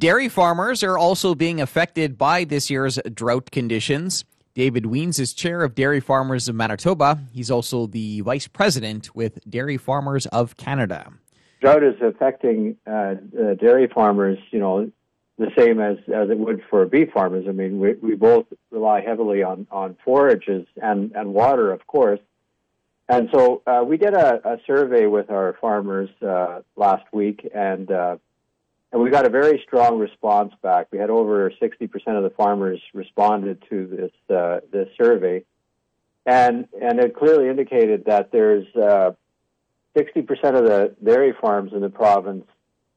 Dairy farmers are also being affected by this year's drought conditions. David Wiens is chair of Dairy Farmers of Manitoba. He's also the vice president with Dairy Farmers of Canada. Drought is affecting uh, dairy farmers, you know, the same as, as it would for beef farmers. I mean, we, we both rely heavily on, on forages and, and water, of course. And so uh, we did a, a, survey with our farmers uh, last week, and uh, and we got a very strong response back. We had over 60% of the farmers responded to this uh, this survey, and and it clearly indicated that there's 60% uh, of the dairy farms in the province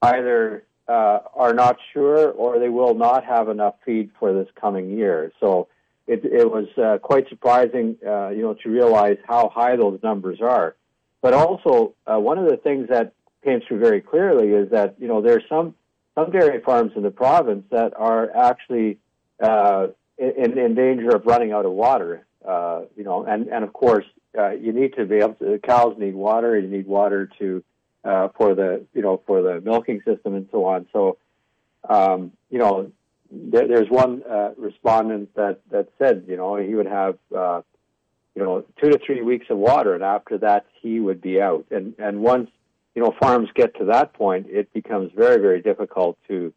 either uh, are not sure or they will not have enough feed for this coming year. So it, it was uh, quite surprising, uh, you know, to realize how high those numbers are. But also, uh, one of the things that came through very clearly is that you know there's some some dairy farms in the province that are actually uh, in, in danger of running out of water. Uh, you know, and and of course, you need to be able to. Cows need water. You need water to uh, for the you know for the milking system and so on. So um, you know there, there's one uh, respondent that that said you know he would have uh, you know two to three weeks of water, and after that he would be out. And and once you know farms get to that point, it becomes very very difficult to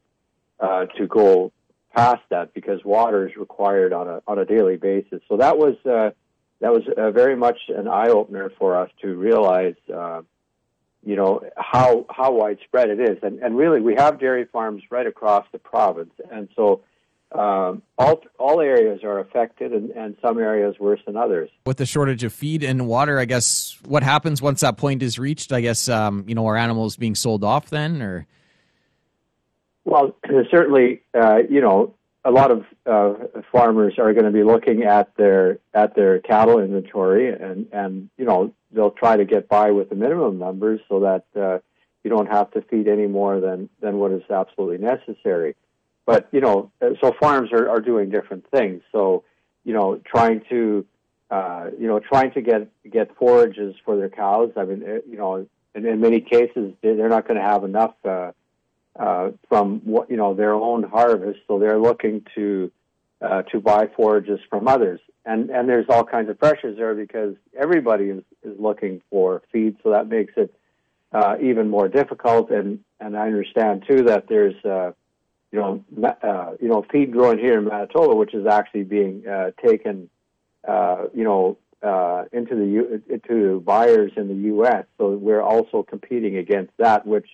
uh, to go past that because water is required on a on a daily basis. So that was uh, that was uh, very much an eye opener for us to realize uh, you know how how widespread it is, and and really we have dairy farms right across the province, and so um, all all areas are affected, and, and some areas worse than others. With the shortage of feed and water, I guess what happens once that point is reached? I guess um, you know are animals being sold off then, or well, certainly uh, you know a lot of uh, farmers are going to be looking at their at their cattle inventory, and and you know they'll try to get by with the minimum numbers so that uh, you don't have to feed any more than than what is absolutely necessary. But you know, uh, so farms are, are doing different things. So you know, trying to uh, you know trying to get get forages for their cows. I mean, uh, you know, in, in many cases they're not going to have enough. Uh, uh, from what you know their own harvest, so they're looking to uh, to buy forages from others, and and there's all kinds of pressures there because everybody is is looking for feed, so that makes it uh, even more difficult. And and I understand too that there's uh, you know uh, you know feed growing here in Manitoba, which is actually being uh, taken uh, you know uh, into the U- into buyers in the U.S. So we're also competing against that, which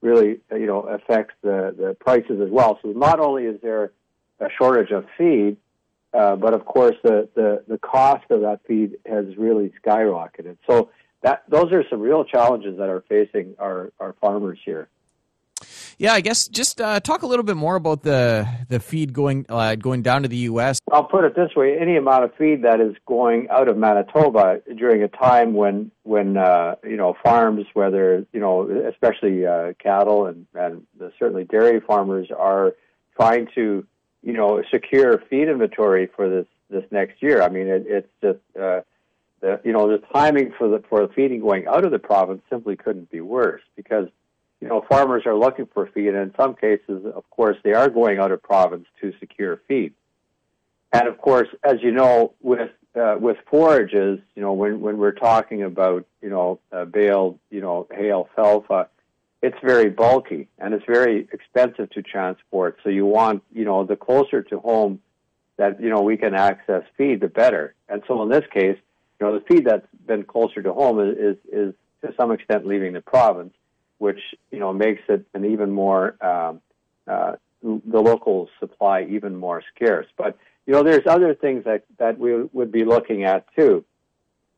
really you know affects the, the prices as well. So not only is there a shortage of feed, uh, but of course the, the, the cost of that feed has really skyrocketed. So that those are some real challenges that are facing our, our farmers here. Yeah, I guess just uh, talk a little bit more about the the feed going uh, going down to the U.S. I'll put it this way: any amount of feed that is going out of Manitoba during a time when when uh, you know farms, whether you know especially uh, cattle and and certainly dairy farmers are trying to you know secure feed inventory for this this next year. I mean, it, it's just uh, the you know the timing for the for the feeding going out of the province simply couldn't be worse because you know, farmers are looking for feed, and in some cases, of course, they are going out of province to secure feed. And of course, as you know, with uh, with forages, you know, when when we're talking about you know uh, baled, you know, hay alfalfa, it's very bulky and it's very expensive to transport. So you want you know the closer to home that you know we can access feed, the better. And so in this case, you know, the feed that's been closer to home is is, is to some extent leaving the province which you know makes it an even more um, uh, the local supply even more scarce. But you know, there's other things that that we would be looking at too,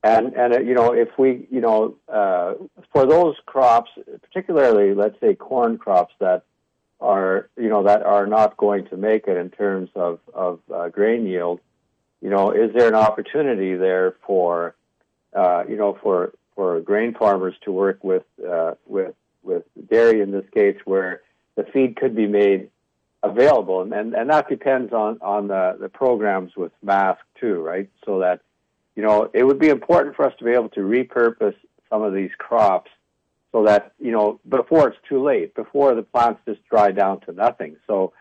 and and uh, you know, if we you know uh, for those crops, particularly let's say corn crops that are you know that are not going to make it in terms of of uh, grain yield, you know, is there an opportunity there for uh, you know for for grain farmers to work with uh, with with dairy in this case, where the feed could be made available, and and, and that depends on on the the programs with MASC too, right? So that you know it would be important for us to be able to repurpose some of these crops so that you know before it's too late, before the plants just dry down to nothing. So,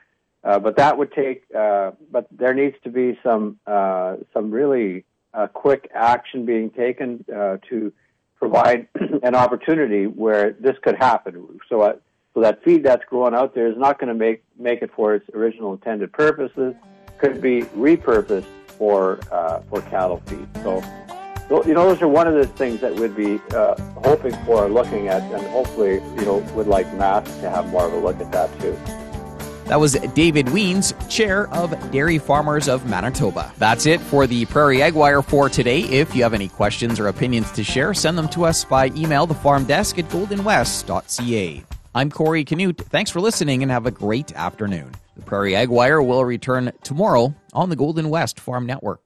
uh, but that would take. Uh, but there needs to be some uh, some really uh, quick action being taken uh, to provide an opportunity where this could happen. So, uh, so that feed that's growing out there is not going to make make it for its original intended purposes. Could be repurposed for for cattle feed. So you know, those are one of the things that we'd be uh, hoping for, looking at, and hopefully, you know, would like Matt to have more of a look at that too. That was David Wiens, chair of Dairy Farmers of Manitoba. That's it for the Prairie Ag Wire for today. If you have any questions or opinions to share, send them to us by email, the farm desk at goldenwest.ca. I'm Corey Canute. Thanks for listening and have a great afternoon. The Prairie Ag Wire will return tomorrow on the Golden West Farm Network.